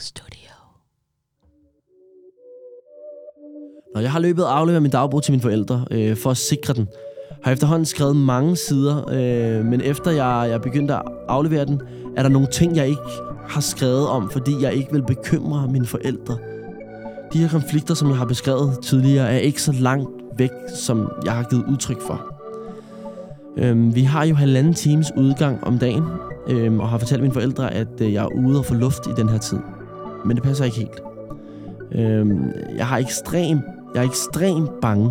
Studio. Når jeg har løbet og afleveret min dagbog til mine forældre øh, for at sikre den, har jeg efterhånden skrevet mange sider, øh, men efter jeg, jeg begyndte at aflevere den, er der nogle ting, jeg ikke har skrevet om, fordi jeg ikke vil bekymre mine forældre. De her konflikter, som jeg har beskrevet tidligere, er ikke så langt væk, som jeg har givet udtryk for. Øhm, vi har jo halvanden times udgang om dagen, øhm, og har fortalt mine forældre, at øh, jeg er ude og få luft i den her tid. Men det passer ikke helt. Øh, jeg har ekstrem, jeg er ekstremt bange.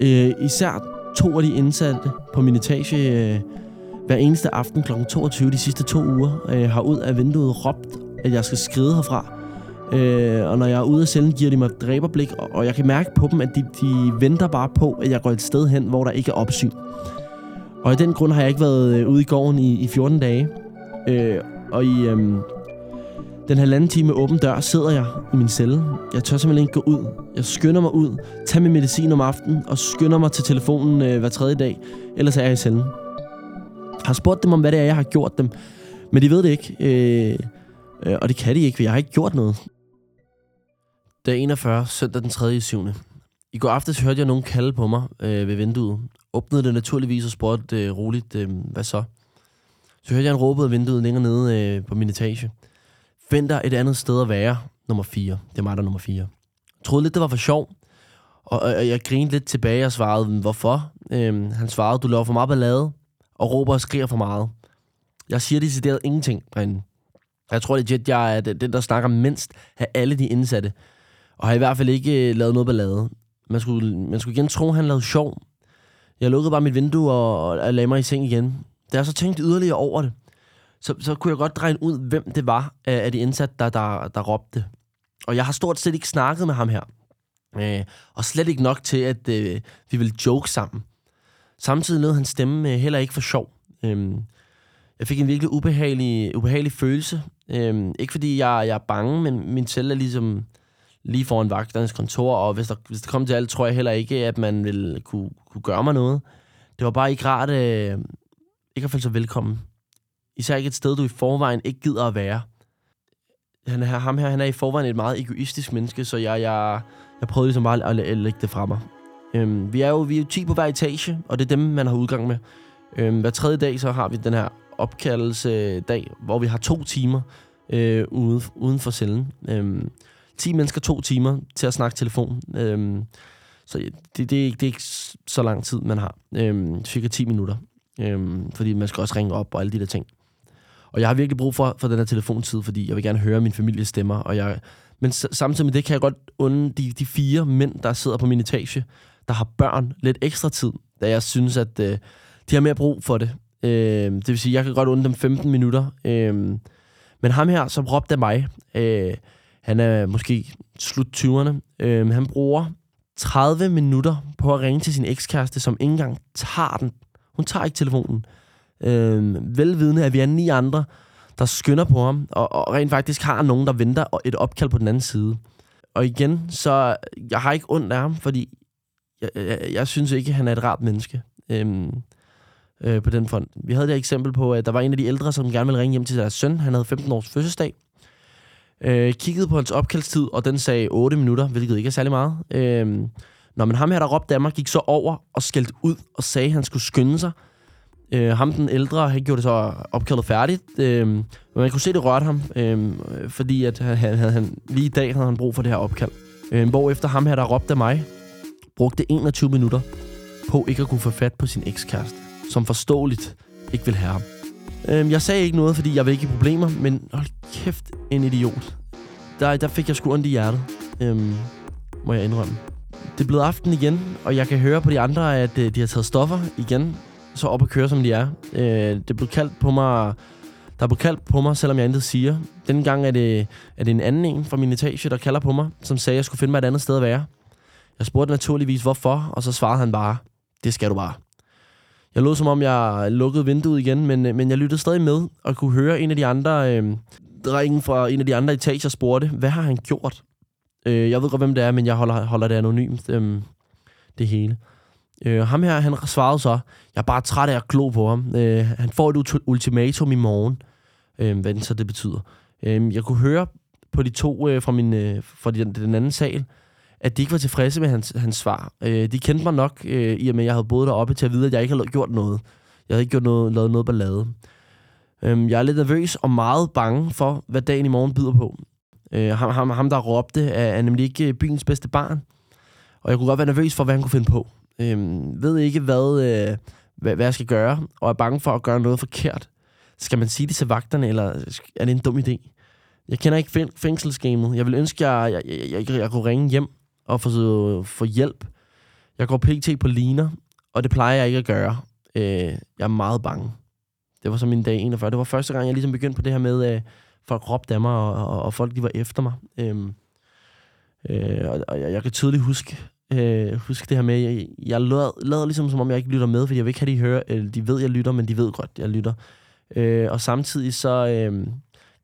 Øh, især to af de indsatte på min etage øh, hver eneste aften kl. 22 de sidste to uger øh, har ud af vinduet råbt, at jeg skal skride herfra. Øh, og når jeg er ude af cellen, giver de mig et dræberblik, og, og jeg kan mærke på dem, at de, de venter bare på, at jeg går et sted hen, hvor der ikke er opsyn. Og i den grund har jeg ikke været øh, ude i gården i, i 14 dage. Øh, og i øh, den halvanden time med åben dør sidder jeg i min celle. Jeg tør simpelthen ikke gå ud. Jeg skynder mig ud, tager min medicin om aftenen og skynder mig til telefonen øh, hver tredje dag. Ellers er jeg i cellen. Jeg har spurgt dem om, hvad det er, jeg har gjort dem. Men de ved det ikke. Øh, øh, og det kan de ikke, for jeg har ikke gjort noget. Dag 41, søndag den 3. 7. I går aftes hørte jeg nogen kalde på mig øh, ved vinduet. Åbnede det naturligvis og spurgte øh, roligt, øh, hvad så? Så hørte jeg en råbe af vinduet længere nede øh, på min etage. Find dig et andet sted at være, nummer 4. Det er mig, der er nummer 4. Jeg troede lidt, det var for sjov. Og, og jeg grinede lidt tilbage og svarede, hvorfor? Øhm, han svarede, du laver for meget ballade, og råber og skriger for meget. Jeg siger decideret ingenting derinde. Jeg tror legit, jeg er den, der snakker mindst af alle de indsatte. Og har i hvert fald ikke øh, lavet noget ballade. Man skulle, man skulle igen tro, at han lavede sjov. Jeg lukkede bare mit vindue og, og lagde mig i seng igen. Da jeg så tænkte yderligere over det, så, så kunne jeg godt dreje ud, hvem det var af de indsatte, der, der, der råbte. Og jeg har stort set ikke snakket med ham her. Øh, og slet ikke nok til, at øh, vi ville joke sammen. Samtidig lød hans stemme øh, heller ikke for sjov. Øh, jeg fik en virkelig ubehagelig, ubehagelig følelse. Øh, ikke fordi jeg, jeg er bange, men min celle er ligesom lige foran vagternes kontor, og hvis der, hvis der kom til alt, tror jeg heller ikke, at man ville kunne, kunne gøre mig noget. Det var bare ikke rart øh, ikke at føle sig velkommen. Især ikke et sted, du i forvejen ikke gider at være. Han er, ham her, han er i forvejen et meget egoistisk menneske, så jeg, jeg, jeg prøvede ligesom bare at, at lægge det fra mig. Øhm, vi er jo vi er jo 10 på hver etage, og det er dem, man har udgang med. Øhm, hver tredje dag, så har vi den her opkaldelse dag, hvor vi har to timer øh, ude, uden for cellen. Øhm, 10 mennesker, to timer til at snakke telefon. Øhm, så det, det, det, er ikke, det er ikke så lang tid, man har. Øhm, cirka 10 minutter. Øhm, fordi man skal også ringe op og alle de der ting. Og jeg har virkelig brug for, for den her telefontid, fordi jeg vil gerne høre min families stemmer. Og jeg, men samtidig med det kan jeg godt unde de, de fire mænd, der sidder på min etage, der har børn, lidt ekstra tid, da jeg synes, at øh, de har mere brug for det. Øh, det vil sige, jeg kan godt unde dem 15 minutter. Øh, men ham her, som råbte af mig, øh, han er måske slut 20'erne, øh, han bruger 30 minutter på at ringe til sin ekskæreste, som ikke engang tager den. Hun tager ikke telefonen. Øh, velvidende, at vi er ni andre, der skynder på ham, og, og rent faktisk har nogen, der venter et opkald på den anden side. Og igen, så jeg har ikke ondt af ham, fordi jeg, jeg, jeg synes ikke, at han er et rart menneske øhm, øh, på den front. Vi havde det eksempel på, at der var en af de ældre, som gerne ville ringe hjem til deres søn. Han havde 15 års fødselsdag. Øh, kiggede på hans opkaldstid, og den sagde 8 minutter, hvilket ikke er særlig meget. Øh, når man ham her, der råbte af mig, gik så over og skældte ud og sagde, at han skulle skynde sig. Øh, ham, den ældre, han gjorde det så opkaldet færdigt. Øh, men man kunne se, det rørte ham, øh, fordi at han, han, han, lige i dag havde han brug for det her opkald. Øh, hvor efter ham her, der råbte af mig, brugte 21 minutter på ikke at kunne få fat på sin ekskæreste, som forståeligt ikke vil have ham. Øh, jeg sagde ikke noget, fordi jeg vil ikke i problemer, men hold kæft, en idiot. Der, der fik jeg sgu ondt i hjertet, øh, må jeg indrømme. Det er blevet aften igen, og jeg kan høre på de andre, at øh, de har taget stoffer igen så op at køre, som de er. Øh, det blev kaldt på mig... Der blev kaldt på mig, selvom jeg intet siger. Denne gang er det, er det en anden en fra min etage, der kalder på mig, som sagde, at jeg skulle finde mig et andet sted at være. Jeg spurgte naturligvis, hvorfor, og så svarede han bare, det skal du bare. Jeg lå som om, jeg lukkede vinduet igen, men, men jeg lyttede stadig med, og kunne høre en af de andre øh, drenge fra en af de andre etager spurgte, hvad har han gjort? Øh, jeg ved godt, hvem det er, men jeg holder, holder det anonymt, øh, det hele. Øh, ham her, han svarede så, jeg er bare træt af at glo på ham. Øh, han får et ultimatum i morgen, øh, hvad det så det betyder. Øh, jeg kunne høre på de to øh, fra, min, øh, fra den, den anden sal, at de ikke var tilfredse med hans, hans svar. Øh, de kendte mig nok, øh, i og med, at jeg havde boet deroppe, til at vide, at jeg ikke havde gjort noget. Jeg havde ikke gjort noget, lavet noget ballade. Øh, jeg er lidt nervøs og meget bange for, hvad dagen i morgen byder på. Øh, ham, ham, ham, der råbte, er, er nemlig ikke øh, byens bedste barn. Og jeg kunne godt være nervøs for, hvad han kunne finde på. Øh, ved ikke, hvad, øh, hvad, hvad jeg skal gøre, og er bange for at gøre noget forkert. Skal man sige det til vagterne, eller er det en dum idé? Jeg kender ikke fængselsgamet. Jeg vil ønske, at jeg, jeg, jeg, jeg, jeg kunne ringe hjem og få, få hjælp. Jeg går pt. på liner, og det plejer jeg ikke at gøre. Øh, jeg er meget bange. Det var så min dag 41. Det var første gang, jeg ligesom begyndte på det her med, øh, folk råbte af mig, og, og, og folk de var efter mig. Øh, øh, og, og jeg, jeg kan tydeligt huske, øh, huske det her med, jeg, jeg lader, lader ligesom, som om jeg ikke lytter med, fordi jeg vil ikke have, de hører, eller de ved, jeg lytter, men de ved godt, jeg lytter. Øh, og samtidig så øh,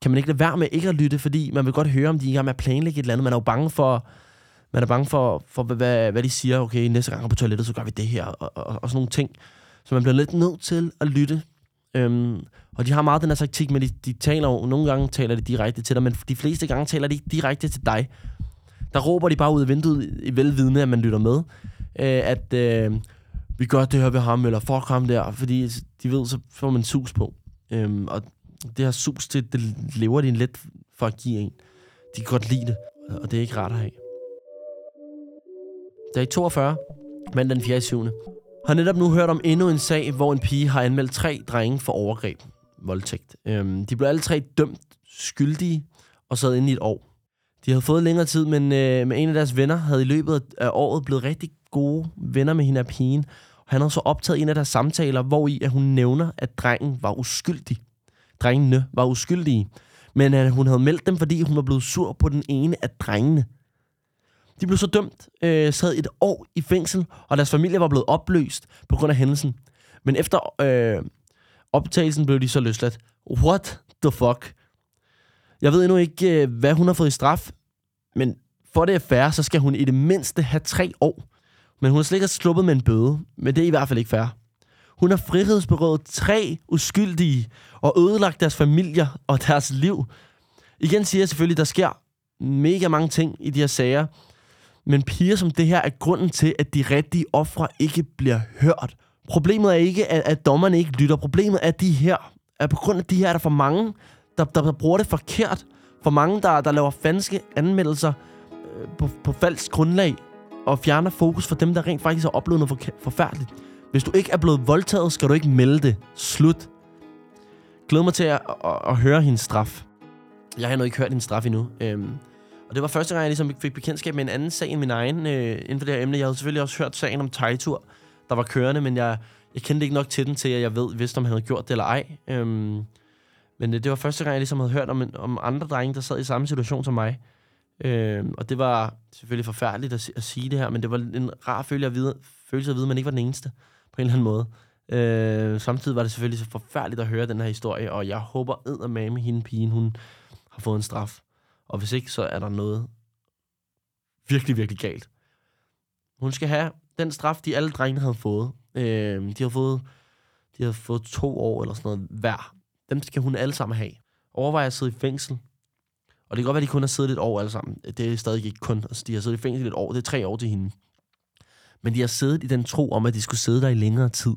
kan man ikke lade være med ikke at lytte, fordi man vil godt høre, om de er med at planlægge et eller andet. Man er jo bange for, man er bange for, for hvad, hvad de siger. Okay, næste gang på toilettet, så gør vi det her, og, og, og sådan nogle ting. Så man bliver lidt nødt til at lytte. Øhm, og de har meget den her taktik, men de, de taler jo, nogle gange taler de direkte til dig, men de fleste gange taler de direkte til dig. Der råber de bare ud af vinduet i velvidende, at man lytter med, øh, at øh, vi gør det her ved ham, eller fuck ham der, fordi de ved, så får man sus på. Øhm, og det her sus til, det lever de en lidt for at give en. De kan godt lide det, og det er ikke rart at have. Dag 42, mandag den 4. 7. Har netop nu hørt om endnu en sag, hvor en pige har anmeldt tre drenge for overgreb, voldtægt. Øhm, de blev alle tre dømt skyldige og sad inde i et år. De havde fået længere tid, men øh, med en af deres venner havde i løbet af året blevet rigtig gode venner med hende af pigen. Han havde så optaget en af deres samtaler, hvor i at hun nævner, at drengen var uskyldig. Drengene var uskyldige. Men at hun havde meldt dem, fordi hun var blevet sur på den ene af drengene. De blev så dømt, øh, sad et år i fængsel, og deres familie var blevet opløst på grund af hændelsen. Men efter øh, optagelsen blev de så løsladt. What the fuck? Jeg ved endnu ikke, øh, hvad hun har fået i straf, men for det er fair, så skal hun i det mindste have tre år. Men hun har slet ikke sluppet med en bøde, men det er i hvert fald ikke fair. Hun har frihedsberøvet tre uskyldige og ødelagt deres familier og deres liv. Igen siger jeg selvfølgelig, at der sker mega mange ting i de her sager, men piger som det her er grunden til, at de rigtige ofre ikke bliver hørt. Problemet er ikke, at, at dommerne ikke lytter. Problemet er, at de her, at på grund af de her er der for mange, der, der, der bruger det forkert. For mange, der, der laver falske anmeldelser øh, på, på falsk grundlag og fjerner fokus for dem, der rent faktisk har oplevet noget for, forfærdeligt. Hvis du ikke er blevet voldtaget, skal du ikke melde det. Slut. Glæder mig til at, at, at høre hendes straf. Jeg har endnu ikke hørt hendes straf endnu. Øhm, og det var første gang, jeg ligesom fik bekendtskab med en anden sag end min egen øh, inden for det her emne. Jeg havde selvfølgelig også hørt sagen om Tejtur, der var kørende, men jeg, jeg kendte ikke nok til den, til at jeg ved, vidste, om han havde gjort det eller ej. Øhm, men det, det var første gang, jeg ligesom havde hørt om, om andre drenge, der sad i samme situation som mig. Øh, og det var selvfølgelig forfærdeligt at, at sige det her, men det var en rar følelse at vide, følelse at vide, at man ikke var den eneste på en eller anden måde. Øh, samtidig var det selvfølgelig så forfærdeligt at høre den her historie, og jeg håber med hende pigen, hun har fået en straf. Og hvis ikke, så er der noget virkelig, virkelig galt. Hun skal have den straf, de alle drengene havde fået. Øh, de har fået de har fået to år eller sådan noget hver. Dem skal hun alle sammen have. Overvej at sidde i fængsel. Og det kan godt være, at de kun har siddet et år alle sammen. Det er stadig ikke kun. Altså, de har siddet i fængsel et år. Det er tre år til hende. Men de har siddet i den tro om, at de skulle sidde der i længere tid.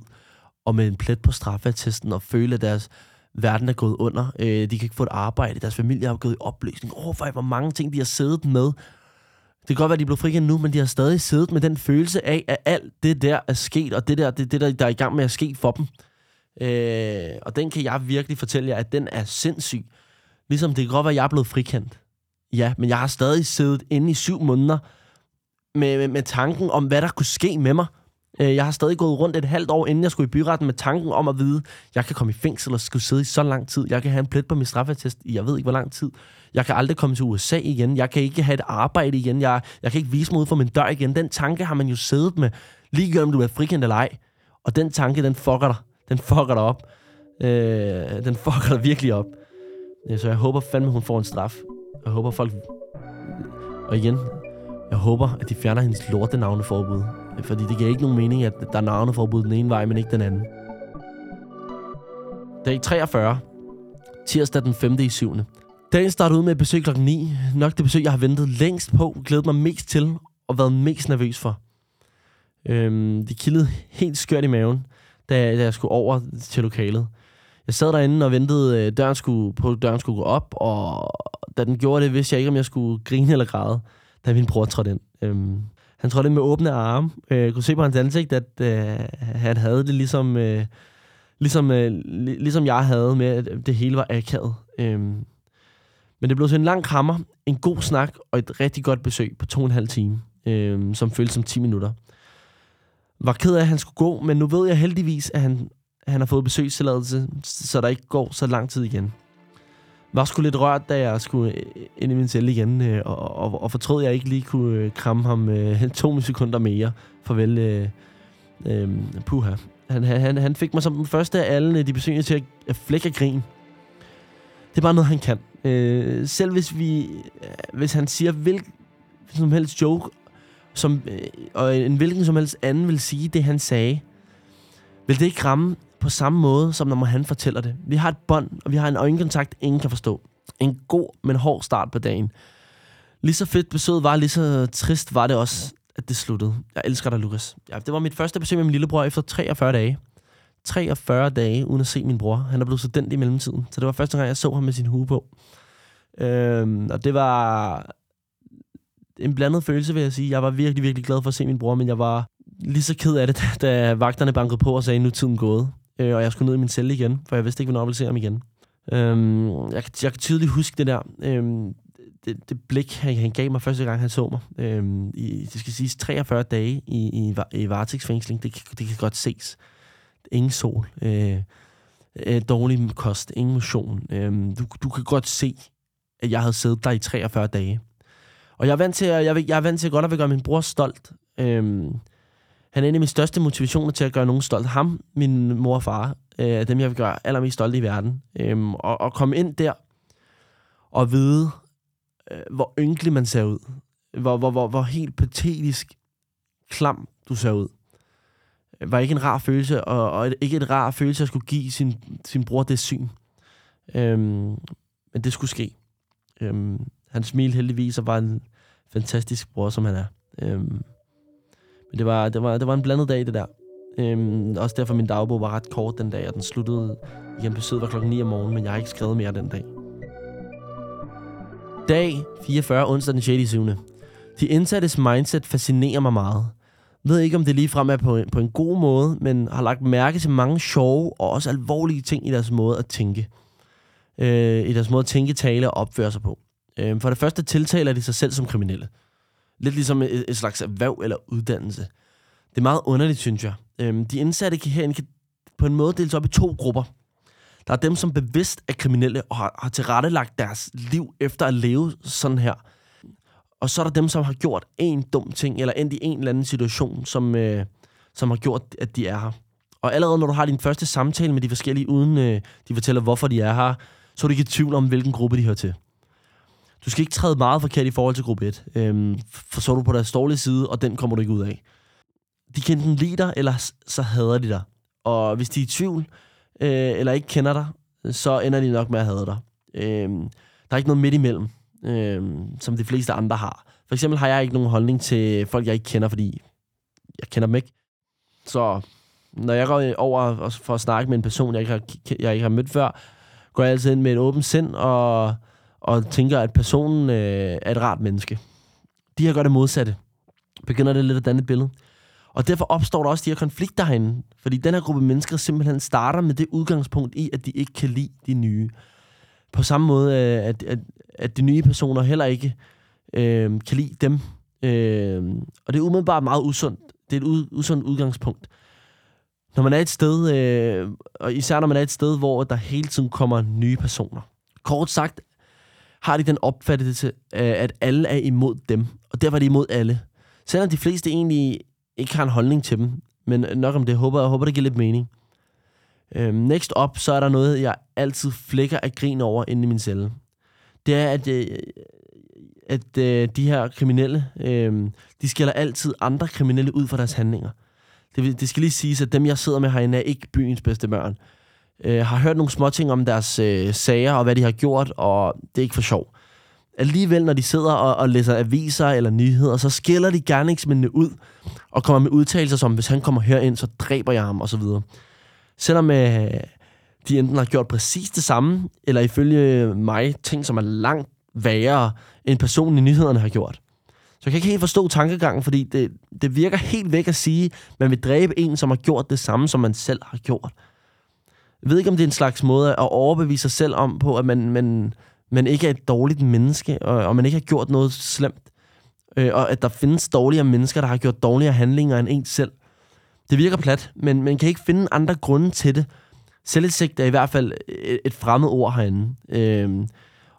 Og med en plet på straffeattesten og føle, at deres verden er gået under. Øh, de kan ikke få et arbejde. Deres familie er gået i opløsning. Overvej, hvor mange ting de har siddet med. Det kan godt være, at de blev frikendt nu, men de har stadig siddet med den følelse af, at alt det der er sket, og det der, det, det der, der er i gang med at ske for dem. Øh, og den kan jeg virkelig fortælle jer, at den er sindssyg. Ligesom det kan godt være, at jeg er blevet frikendt. Ja, men jeg har stadig siddet inde i syv måneder med, med, med tanken om, hvad der kunne ske med mig. Øh, jeg har stadig gået rundt et halvt år, inden jeg skulle i byretten, med tanken om at vide, at jeg kan komme i fængsel og skulle sidde i så lang tid. Jeg kan have en plet på min straffetest i jeg ved ikke, hvor lang tid. Jeg kan aldrig komme til USA igen. Jeg kan ikke have et arbejde igen. Jeg, jeg kan ikke vise mig ud for min dør igen. Den tanke har man jo siddet med, ligegyldigt om du er frikendt eller ej. Og den tanke, den fucker dig. Den fucker dig op. Øh, den fucker dig virkelig op. Øh, så jeg håber fandme, hun får en straf. Jeg håber folk... Og igen, jeg håber, at de fjerner hendes lortenavneforbud. Øh, fordi det giver ikke nogen mening, at der er navneforbud den ene vej, men ikke den anden. Dag 43. Tirsdag den 5. i 7. Dagen startede ud med et besøg klokken 9. Nok det besøg, jeg har ventet længst på, glædet mig mest til og været mest nervøs for. Øhm, det kildede helt skørt i maven, da, da jeg skulle over til lokalet. Jeg sad derinde og ventede, øh, døren skulle, på døren skulle gå op, og da den gjorde det, vidste jeg ikke, om jeg skulle grine eller græde, da min bror trådte ind. Øhm, han trådte ind med åbne arme. Øh, jeg kunne se på hans ansigt, at øh, han havde det ligesom, øh, ligesom, øh, ligesom jeg havde med, at det hele var akavet. Øhm, men det blev så en lang krammer, en god snak og et rigtig godt besøg på to og en halv time, øh, som føltes som 10 minutter. Var ked af, at han skulle gå, men nu ved jeg heldigvis, at han, han har fået besøgstilladelse, så der ikke går så lang tid igen. Var sgu lidt rørt, da jeg skulle ind i min celle igen, øh, og, og, og fortrød, at jeg ikke lige kunne øh, kramme ham øh, to sekunder mere. Farvel, øh, øh, puha. Han, han, han fik mig som den første af alle de besøgende til at flække og grin. Det er bare noget, han kan. Øh, selv hvis vi, hvis han siger hvilken som helst joke, som, øh, og en hvilken som helst anden vil sige det, han sagde, vil det ikke ramme på samme måde, som når han fortæller det. Vi har et bånd, og vi har en øjenkontakt, ingen kan forstå. En god, men hård start på dagen. Lige så fedt besøget var, lige så trist var det også, at det sluttede. Jeg elsker dig, Lukas. Ja, det var mit første besøg med min lillebror efter 43 dage. 43 dage uden at se min bror. Han er blevet student i mellemtiden. Så det var første gang, jeg så ham med sin hue på. Øhm, og det var en blandet følelse, vil jeg sige. Jeg var virkelig, virkelig glad for at se min bror, men jeg var lige så ked af det, da vagterne bankede på og sagde, nu er tiden gået. Øh, og jeg skulle ned i min celle igen, for jeg vidste ikke, hvornår jeg ville se ham igen. Øhm, jeg, jeg kan tydeligt huske det der. Øhm, det, det blik, han, han gav mig første gang, han så mig. Øhm, i, det skal siges 43 dage i, i, i varetægtsfængsling. Det, det kan godt ses. Ingen sol. Øh, øh, dårlig kost. Ingen motion. Øh, du, du kan godt se, at jeg havde siddet der i 43 dage. Og jeg er vant til, at, jeg, jeg er vant til godt at vil gøre min bror stolt. Øhm, han er en af mine største motivationer til at gøre nogen stolt. Ham, min mor og far, øh, dem jeg vil gøre allermest stolte i verden. Øhm, og, og komme ind der og vide, øh, hvor ynkelig man ser ud. Hvor, hvor, hvor, hvor helt patetisk klam du ser ud. Var ikke en rar følelse, og, og ikke et rar følelse at skulle give sin, sin bror det syn. Øhm, men det skulle ske. Øhm, han smilte heldigvis og var en fantastisk bror, som han er. Øhm, men det var, det, var, det var en blandet dag, det der. Øhm, også derfor min dagbog var ret kort den dag, og den sluttede igen besøget var klokken 9 om morgenen, men jeg har ikke skrevet mere den dag. Dag 44, onsdag den 6. 7. De indsattes mindset fascinerer mig meget. Jeg ved ikke, om det lige frem er på en, på en god måde, men har lagt mærke til mange sjove og også alvorlige ting i deres måde at tænke øh, i deres måde at tænke, tale og opføre sig på. Øh, for det første tiltaler de sig selv som kriminelle. Lidt ligesom et, et slags erhverv eller uddannelse. Det er meget underligt, synes jeg. Øh, de indsatte kan herinde kan på en måde deles op i to grupper. Der er dem, som bevidst er kriminelle og har, har tilrettelagt deres liv efter at leve sådan her. Og så er der dem, som har gjort en dum ting, eller endt i en eller anden situation, som, øh, som har gjort, at de er her. Og allerede når du har din første samtale med de forskellige, uden øh, de fortæller, hvorfor de er her, så er du ikke i tvivl om, hvilken gruppe de hører til. Du skal ikke træde meget forkert i forhold til gruppe 1, øhm, for så er du på deres dårlige side, og den kommer du ikke ud af. De kan enten lide dig, eller så hader de dig. Og hvis de er i tvivl, øh, eller ikke kender dig, så ender de nok med at hade dig. Øhm, der er ikke noget midt imellem, øhm, som de fleste andre har. For eksempel har jeg ikke nogen holdning til folk, jeg ikke kender, fordi jeg kender dem ikke. Så når jeg går over for at snakke med en person, jeg ikke har, jeg ikke har mødt før, går jeg altid ind med et åbent sind og, og tænker, at personen øh, er et rart menneske. De her gør det modsatte. Begynder det lidt at danne et billede. Og derfor opstår der også de her konflikter herinde. Fordi den her gruppe mennesker simpelthen starter med det udgangspunkt i, at de ikke kan lide de nye. På samme måde, øh, at, at, at de nye personer heller ikke øh, kan lide dem. Øh, og det er umiddelbart meget usundt. Det er et ud, usundt udgangspunkt når man er et sted, øh, og især når man er et sted, hvor der hele tiden kommer nye personer. Kort sagt har de den opfattelse, øh, at alle er imod dem, og derfor er de imod alle. Selvom de fleste egentlig ikke har en holdning til dem, men nok om det, håber, jeg håber, det giver lidt mening. Øh, next up, så er der noget, jeg altid flækker af grin over inde i min celle. Det er, at, øh, at øh, de her kriminelle, øh, de skiller altid andre kriminelle ud for deres handlinger. Det, det skal lige siges, at dem, jeg sidder med herinde, er ikke byens bedste børn øh, har hørt nogle små ting om deres øh, sager og hvad de har gjort, og det er ikke for sjov. Alligevel, når de sidder og, og læser aviser eller nyheder, så skiller de gerningsmændene ud og kommer med udtalelser som, hvis han kommer herind, så dræber jeg ham, osv. Selvom øh, de enten har gjort præcis det samme, eller ifølge mig ting, som er langt værre, end personen i nyhederne har gjort. Så jeg kan ikke helt forstå tankegangen, fordi det, det virker helt væk at sige, at man vil dræbe en, som har gjort det samme, som man selv har gjort. Jeg ved ikke, om det er en slags måde at overbevise sig selv om på, at man, man, man ikke er et dårligt menneske, og, og man ikke har gjort noget slemt. Øh, og at der findes dårligere mennesker, der har gjort dårligere handlinger end en selv. Det virker plat, men man kan ikke finde andre grunde til det. Selvindsigt er i hvert fald et, et fremmed ord herinde. Øh,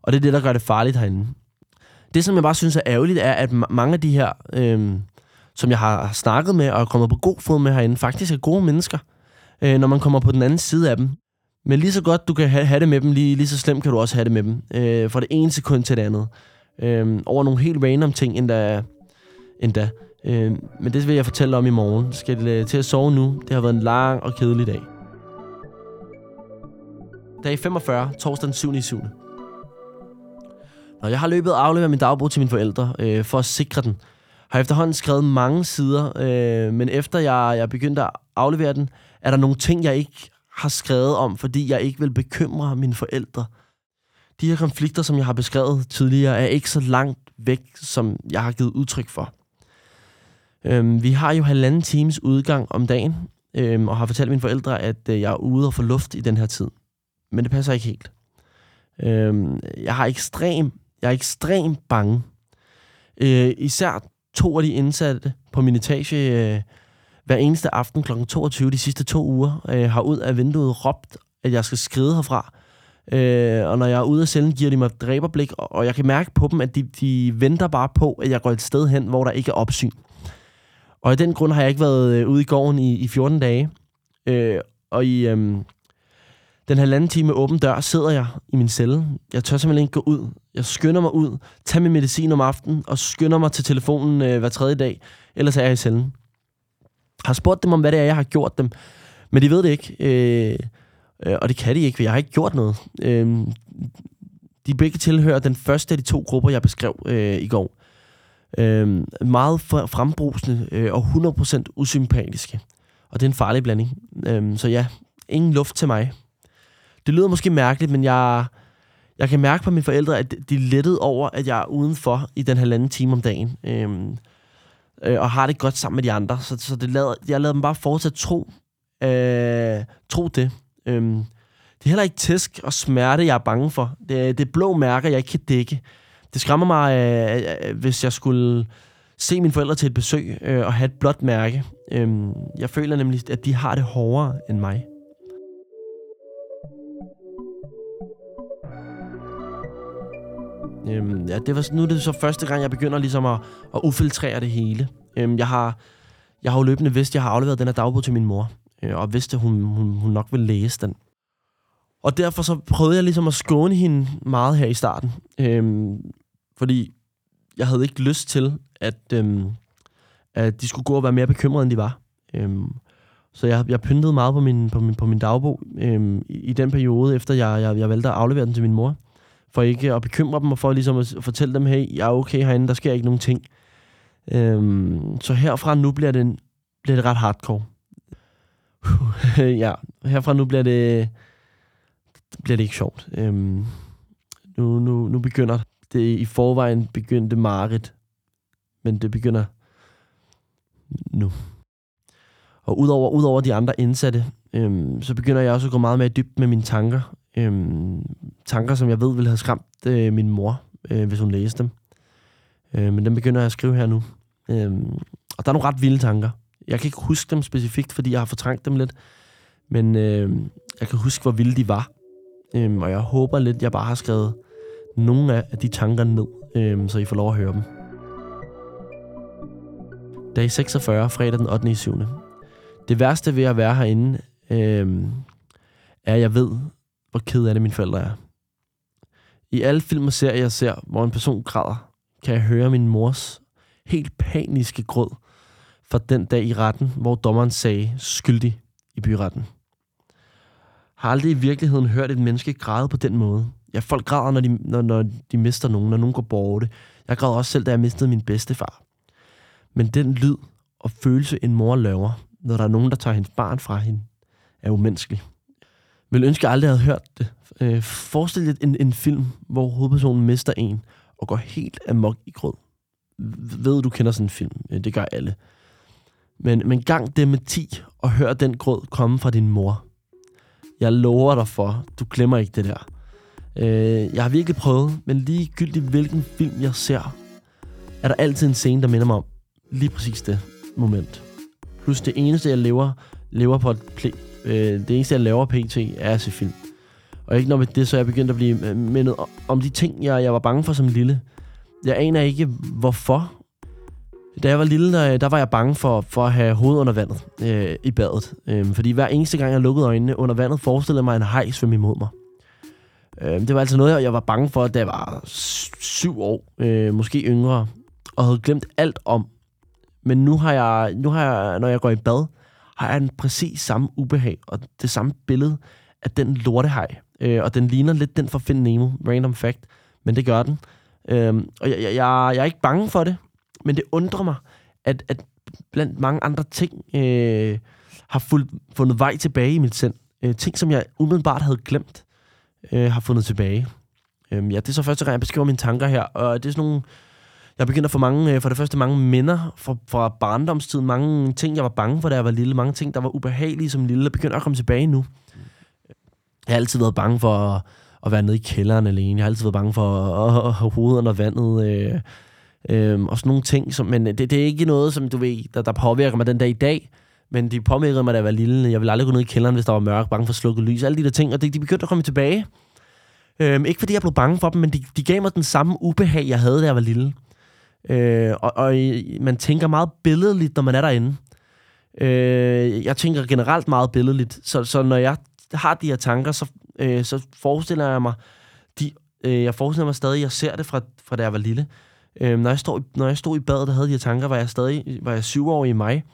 og det er det, der gør det farligt herinde. Det, som jeg bare synes er ærgerligt, er, at mange af de her, øh, som jeg har snakket med og er kommet på god fod med herinde, faktisk er gode mennesker, øh, når man kommer på den anden side af dem. Men lige så godt du kan ha- have det med dem, lige, lige så slemt kan du også have det med dem. Øh, fra det ene sekund til det andet. Øh, over nogle helt random ting endda. endda. Øh, men det vil jeg fortælle om i morgen. Skal det øh, til at sove nu? Det har været en lang og kedelig dag. Dag 45, torsdag den 7. 7. Når jeg har løbet og afleveret min dagbog til mine forældre, øh, for at sikre den, har jeg efterhånden skrevet mange sider, øh, men efter jeg, jeg begyndte at aflevere den, er der nogle ting, jeg ikke har skrevet om, fordi jeg ikke vil bekymre mine forældre. De her konflikter, som jeg har beskrevet tidligere, er ikke så langt væk, som jeg har givet udtryk for. Øhm, vi har jo halvanden times udgang om dagen, øhm, og har fortalt mine forældre, at øh, jeg er ude og få luft i den her tid. Men det passer ikke helt. Øhm, jeg har ekstrem, jeg er ekstrem bange. Øh, især to af de indsatte på min etage øh, hver eneste aften kl. 22 de sidste to uger øh, har ud af vinduet råbt, at jeg skal skride herfra. Øh, og når jeg er ude af cellen, giver de mig dræberblik, og, og jeg kan mærke på dem, at de, de venter bare på, at jeg går et sted hen, hvor der ikke er opsyn. Og i den grund har jeg ikke været øh, ude i gården i, i 14 dage. Øh, og i øh, den halvanden time med åben dør sidder jeg i min celle. Jeg tør simpelthen ikke gå ud. Jeg skynder mig ud, tager min medicin om aftenen, og skynder mig til telefonen øh, hver tredje dag. Ellers er jeg i cellen har spurgt dem om, hvad det er, jeg har gjort dem. Men de ved det ikke. Øh, øh, og det kan de ikke, for jeg har ikke gjort noget. Øh, de begge tilhører den første af de to grupper, jeg beskrev øh, i går. Øh, meget frembrusende øh, og 100% usympatiske. Og det er en farlig blanding. Øh, så ja, ingen luft til mig. Det lyder måske mærkeligt, men jeg, jeg kan mærke på mine forældre, at de er lettet over, at jeg er udenfor i den halvanden time om dagen. Øh, øh, og har det godt sammen med de andre. Så, så det lader, jeg lader dem bare fortsat tro, øh, tro det. Øhm, det er heller ikke tæsk og smerte, jeg er bange for. Det, det er blå mærker, jeg ikke kan dække. Det skræmmer mig, øh, øh, hvis jeg skulle se mine forældre til et besøg øh, og have et blåt mærke. Øhm, jeg føler nemlig, at de har det hårdere end mig. Øhm, ja, det var, nu er det så første gang, jeg begynder ligesom at, at ufiltrere det hele. Øhm, jeg, har, jeg har jo løbende vidst, at jeg har afleveret den her dagbog til min mor, øh, og vidste, at hun, hun, hun nok ville læse den. Og derfor så prøvede jeg ligesom at skåne hende meget her i starten. Øhm, fordi jeg havde ikke lyst til, at, øhm, at de skulle gå og være mere bekymrede, end de var. Øhm, så jeg, jeg pyntede meget på min, på min, på min dagbog øhm, i, i den periode, efter jeg, jeg, jeg valgte at aflevere den til min mor for ikke at bekymre dem, og for ligesom at fortælle dem, hey, jeg er okay herinde, der sker ikke nogen ting. Øhm, så herfra nu bliver det, bliver det ret hardcore. ja, herfra nu bliver det, bliver det ikke sjovt. Øhm, nu, nu, nu begynder det i forvejen begyndte Marit, men det begynder nu. Og udover, udover de andre indsatte, øhm, så begynder jeg også at gå meget mere dybt med mine tanker. Øhm, tanker, som jeg ved ville have skræmt øh, min mor, øh, hvis hun læste dem. Øh, men dem begynder jeg at skrive her nu. Øhm, og der er nogle ret vilde tanker. Jeg kan ikke huske dem specifikt, fordi jeg har fortrængt dem lidt. Men øh, jeg kan huske, hvor vilde de var. Øhm, og jeg håber lidt, jeg bare har skrevet nogle af de tanker ned, øh, så I får lov at høre dem. Dag 46, fredag den 8. 7. Det værste ved at være herinde, øh, er, at jeg ved, hvor ked af det mine forældre er. I alle film og serier, jeg ser, hvor en person græder, kan jeg høre min mors helt paniske gråd fra den dag i retten, hvor dommeren sagde skyldig i byretten. har aldrig i virkeligheden hørt et menneske græde på den måde. Ja, folk græder, når de, når, når de mister nogen, når nogen går borte. Jeg græd også selv, da jeg mistede min bedstefar. Men den lyd og følelse, en mor laver, når der er nogen, der tager hendes barn fra hende, er umenneskelig. Vil ønske, at jeg aldrig havde hørt det. Øh, forestil dig en, en film, hvor hovedpersonen mister en og går helt amok i grød. Ved du kender sådan en film? Øh, det gør alle. Men, men gang det med 10 og hør den grød komme fra din mor. Jeg lover dig for, du glemmer ikke det der. Øh, jeg har virkelig prøvet, men ligegyldigt hvilken film jeg ser, er der altid en scene, der minder mig om lige præcis det moment. Plus det eneste, jeg lever, lever på et pl- øh, det eneste, jeg laver pt, er at se film. Og ikke når med det, så er jeg begyndt at blive øh, mindet om de ting, jeg, jeg var bange for som lille. Jeg aner ikke, hvorfor. Da jeg var lille, der, der var jeg bange for, for at have hovedet under vandet øh, i badet. Øh, fordi hver eneste gang, jeg lukkede øjnene under vandet, forestillede mig en hej svømme imod mig. Øh, det var altså noget, jeg var bange for, da jeg var syv år, øh, måske yngre, og havde glemt alt om. Men nu har jeg, nu har jeg, når jeg går i bad, har en præcis samme ubehag og det samme billede af den lortehej. Øh, og den ligner lidt den fra Find Nemo, random fact, men det gør den. Øh, og jeg, jeg, jeg, jeg er ikke bange for det, men det undrer mig, at, at blandt mange andre ting øh, har fuld, fundet vej tilbage i mit sind. Øh, ting, som jeg umiddelbart havde glemt, øh, har fundet tilbage. Øh, ja, det er så første gang, jeg beskriver mine tanker her, og det er sådan nogle... Jeg begynder at få mange, øh, for det første mange minder fra, fra barndomstiden, mange ting, jeg var bange for, da jeg var lille, mange ting, der var ubehagelige som lille, begynder at komme tilbage nu. Jeg har altid været bange for at, at være nede i kælderen alene. Jeg har altid været bange for at, at have hovedet under vandet. Øh, øh, og sådan nogle ting. Som, men det, det er ikke noget, som du ved, der, der påvirker mig den dag i dag. Men de påvirkede mig, da jeg var lille. Jeg ville aldrig gå ned i kælderen, hvis der var mørk, bange for slukket lys. Alle de der ting, og det, de begyndte at komme tilbage. Øhm, ikke fordi jeg blev bange for dem, men de, de gav mig den samme ubehag, jeg havde, da jeg var lille. Øh, og, og man tænker meget billedligt, når man er derinde. Øh, jeg tænker generelt meget billedligt. Så, så når jeg har de her tanker, så, øh, så forestiller jeg mig, de, øh, jeg forestiller mig stadig, jeg ser det fra, fra da jeg var lille. Øh, når, jeg stod, når jeg stod i badet, der havde de her tanker, var jeg stadig var jeg syv år i mig,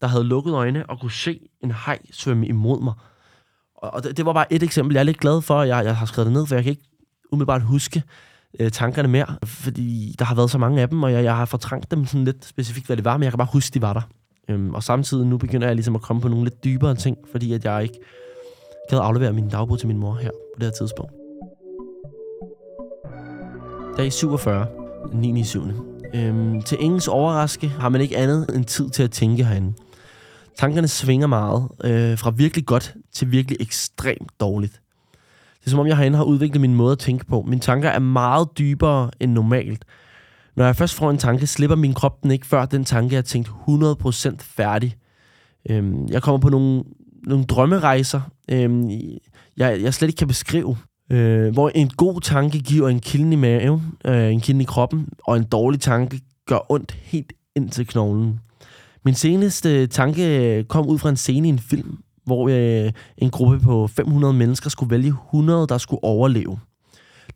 der havde lukket øjne og kunne se en hej svømme imod mig. Og, og det, det var bare et eksempel. Jeg er lidt glad for, at jeg, jeg har skrevet det ned, for jeg kan ikke umiddelbart huske øh, tankerne mere, fordi der har været så mange af dem, og jeg, jeg har fortrængt dem sådan lidt specifikt, hvad det var, men jeg kan bare huske, de var der. Øhm, og samtidig nu begynder jeg ligesom at komme på nogle lidt dybere ting, fordi at jeg ikke gad aflevere min dagbog til min mor her på det her tidspunkt. Dag 47, 9. 7. Øhm, til ingens overraske har man ikke andet end tid til at tænke herinde. Tankerne svinger meget, øh, fra virkelig godt til virkelig ekstremt dårligt. Det er som om, jeg herinde har udviklet min måde at tænke på. Mine tanker er meget dybere end normalt. Når jeg først får en tanke, slipper min krop den ikke, før den tanke er tænkt 100% færdig. Øhm, jeg kommer på nogle, nogle drømmerejser, øhm, jeg, jeg slet ikke kan beskrive. Øh, hvor en god tanke giver en kilden i maven, øh, en kilden i kroppen, og en dårlig tanke gør ondt helt ind til knoglen. Min seneste tanke kom ud fra en scene i en film, hvor øh, en gruppe på 500 mennesker skulle vælge 100, der skulle overleve.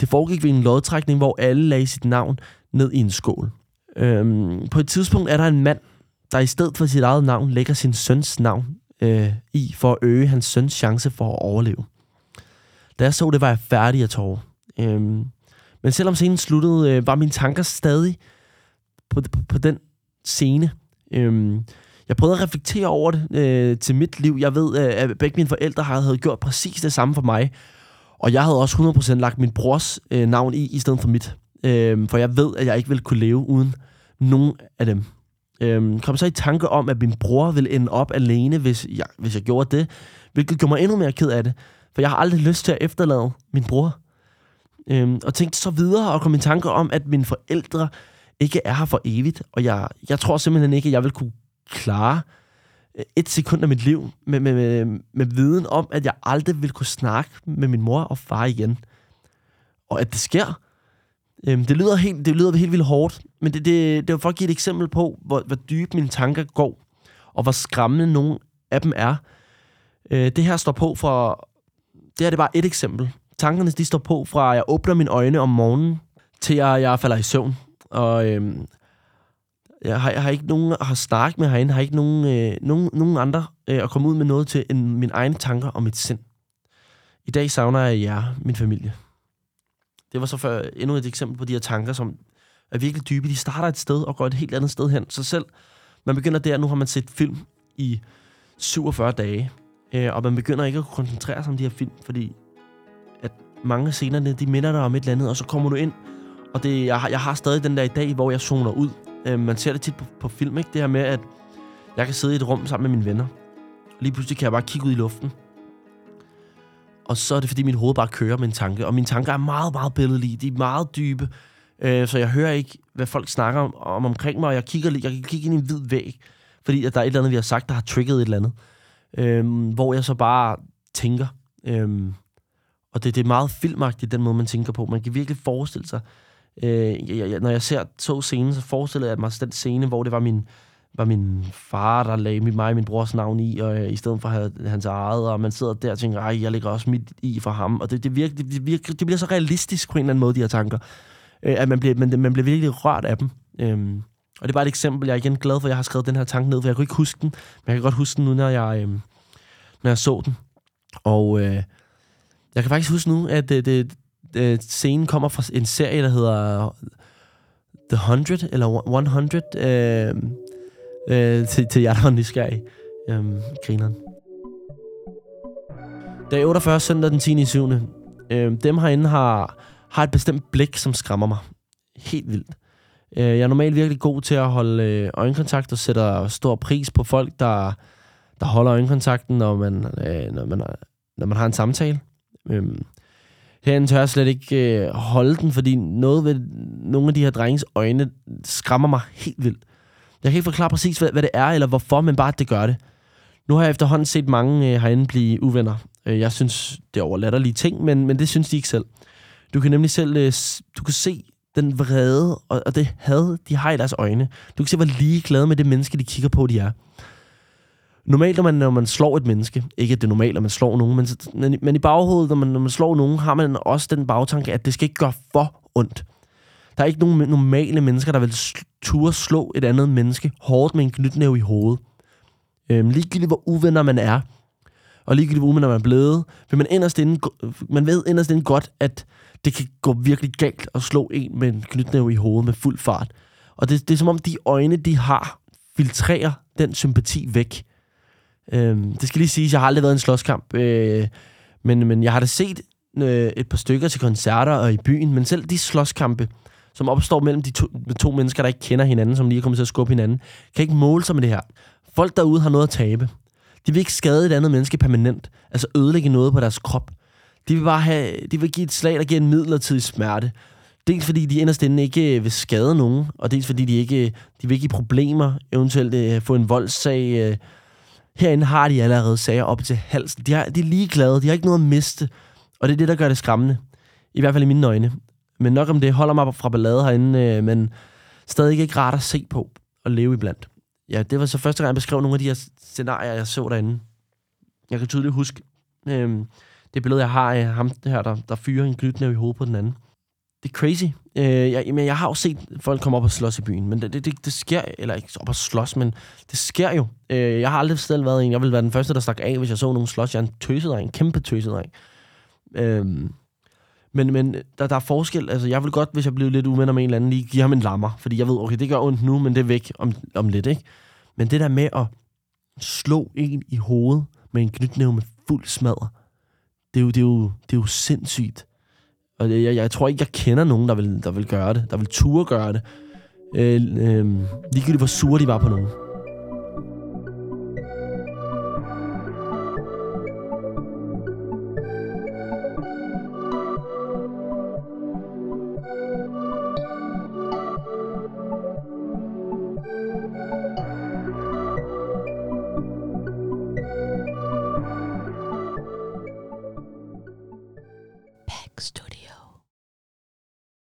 Det foregik ved en lodtrækning, hvor alle lagde sit navn ned i en skål. Øhm, på et tidspunkt er der en mand, der i stedet for sit eget navn lægger sin søns navn øh, i, for at øge hans søns chance for at overleve. Da jeg så det, var jeg færdig af tårer. Øhm, men selvom scenen sluttede, øh, var mine tanker stadig på, på, på den scene. Øhm, jeg prøvede at reflektere over det øh, til mit liv. Jeg ved, øh, at begge mine forældre havde gjort præcis det samme for mig. Og jeg havde også 100% lagt min brors øh, navn i, i stedet for mit. Øh, for jeg ved, at jeg ikke ville kunne leve uden nogen af dem. Øh, kom så i tanke om, at min bror ville ende op alene, hvis jeg, hvis jeg gjorde det. Hvilket gjorde mig endnu mere ked af det. For jeg har aldrig lyst til at efterlade min bror. Øh, og tænkte så videre og kom i tanke om, at mine forældre ikke er her for evigt. Og jeg, jeg tror simpelthen ikke, at jeg vil kunne klare øh, et sekund af mit liv med, med, med, med viden om, at jeg aldrig vil kunne snakke med min mor og far igen. Og at det sker. Øhm, det, lyder helt, det lyder helt vildt hårdt, men det, det, det var for at give et eksempel på, hvor, hvor dybt mine tanker går, og hvor skræmmende nogle af dem er. Øh, det her står på fra... Det her det er bare et eksempel. Tankerne de står på fra, jeg åbner mine øjne om morgenen, til jeg, jeg falder i søvn. Og øhm, jeg har, jeg har ikke nogen at snakke med herinde, har ikke nogen, øh, nogen, nogen andre øh, at komme ud med noget til end mine egne tanker og mit sind. I dag savner jeg jer, min familie. Det var så før endnu et eksempel på de her tanker, som er virkelig dybe. De starter et sted og går et helt andet sted hen. Så selv man begynder der, nu har man set film i 47 dage, øh, og man begynder ikke at koncentrere sig om de her film, fordi at mange af scenerne, de minder dig om et eller andet, og så kommer du ind, og det, jeg, har, jeg har stadig den der i dag, hvor jeg zoner ud. Øh, man ser det tit på, på film, ikke? Det her med, at jeg kan sidde i et rum sammen med mine venner. Lige pludselig kan jeg bare kigge ud i luften. Og så er det, fordi mit hoved bare kører med en tanke. Og mine tanker er meget, meget billedlige. De er meget dybe. Øh, så jeg hører ikke, hvad folk snakker om, om omkring mig. Og jeg kigger, jeg kan kigge ind i en hvid væg. Fordi at der er et eller andet, vi har sagt, der har trigget et eller andet. Øh, hvor jeg så bare tænker. Øh, og det, det er meget filmagtigt, den måde, man tænker på. Man kan virkelig forestille sig. Øh, jeg, jeg, når jeg ser to scener, så forestiller jeg mig den scene, hvor det var min var min far, der lagde mig og min brors navn i, og øh, i stedet for at have hans eget, og man sidder der og tænker, ej, jeg lægger også mit i for ham. Og det, det, virker, det, virker, det bliver så realistisk på en eller anden måde, de her tanker, øh, at man bliver, man, man bliver virkelig rørt af dem. Øh, og det er bare et eksempel. Jeg er igen glad for, at jeg har skrevet den her tanke ned, for jeg kunne ikke huske den, men jeg kan godt huske den nu, når jeg, øh, når jeg så den. Og øh, jeg kan faktisk huske nu, at øh, det, det, øh, scenen kommer fra en serie, der hedder The 100, eller 100, øh, øh, til, til jer, der var nysgerrige. Øh, grineren. Dag 48, søndag den 10. i 7. Øh, dem herinde har, har et bestemt blik, som skræmmer mig. Helt vildt. Øh, jeg er normalt virkelig god til at holde øh, øjenkontakt og sætter stor pris på folk, der, der holder øjenkontakten, når man, øh, når man, når man har en samtale. Øh, herinde tør jeg slet ikke øh, holde den, fordi noget ved nogle af de her drenges øjne skræmmer mig helt vildt. Jeg kan ikke forklare præcis, hvad, hvad det er, eller hvorfor, men bare, at det gør det. Nu har jeg efterhånden set mange øh, herinde blive uvenner. Øh, jeg synes, det er overlatterlige ting, men, men det synes de ikke selv. Du kan nemlig selv øh, du kan se den vrede og, og det had, de har i deres øjne. Du kan se, hvor ligeglade med det menneske, de kigger på, de er. Normalt, når man, når man slår et menneske, ikke at det er normalt, at man slår nogen, men, men, men i baghovedet, når man, når man slår nogen, har man også den bagtanke, at det skal ikke gøre for ondt. Der er ikke nogen normale mennesker, der vil turde slå et andet menneske hårdt med en knytnæve i hovedet. Øhm, ligegyldigt hvor uvenner man er, og ligegyldigt hvor uvenner man er blevet, vil man inderst inde, man ved inderst inde godt, at det kan gå virkelig galt at slå en med en knytnæve i hovedet med fuld fart. Og det, det er som om de øjne, de har, filtrerer den sympati væk. Øhm, det skal lige siges, jeg har aldrig været i en slåskamp, øh, men, men jeg har da set øh, et par stykker til koncerter og i byen, men selv de slåskampe, som opstår mellem de to, to mennesker, der ikke kender hinanden, som lige er kommet til at skubbe hinanden, kan ikke måle sig med det her. Folk derude har noget at tabe. De vil ikke skade et andet menneske permanent, altså ødelægge noget på deres krop. De vil bare have, de vil give et slag, der giver en midlertidig smerte. Dels fordi de inderst inde ikke øh, vil skade nogen, og dels fordi de ikke øh, de vil ikke give problemer, eventuelt øh, få en voldssag. øh, herinde har de allerede sager op til halsen. De, har, de er ligeglade, de har ikke noget at miste, og det er det, der gør det skræmmende. I hvert fald i mine øjne. Men nok om det holder mig fra ballade herinde, øh, men stadig ikke rart at se på og leve iblandt. Ja, det var så første gang, jeg beskrev nogle af de her scenarier, jeg så derinde. Jeg kan tydeligt huske øh, det billede, jeg har af ham her, der, der fyrer en knytnæve i hovedet på den anden. Det er crazy. Øh, jeg, men jeg har jo set folk komme op og slås i byen, men det, det, det, det sker, eller ikke op og slås, men det sker jo. Øh, jeg har aldrig selv været en, jeg vil være den første, der stak af, hvis jeg så nogen slås. Jeg er en tøsedreng, en kæmpe tøsedreng. Øh, men, men der, der er forskel. Altså, jeg vil godt, hvis jeg blev lidt uvenner med en eller anden, lige give ham en lammer. Fordi jeg ved, okay, det gør ondt nu, men det er væk om, om lidt, ikke? Men det der med at slå en i hovedet med en knytnæve med fuld smadre, det er jo, det er jo, det er jo sindssygt. Og jeg, jeg, jeg tror ikke, jeg kender nogen, der vil, der vil gøre det. Der vil ture gøre det. Øh, øh, ligegyldigt hvor sure de var på nogen.